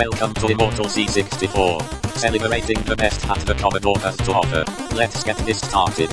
Welcome to Immortal C64. Celebrating the best that the Commodore has to offer. Let's get this started.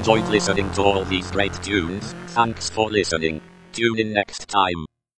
Enjoyed listening to all these great tunes. Thanks for listening. Tune in next time.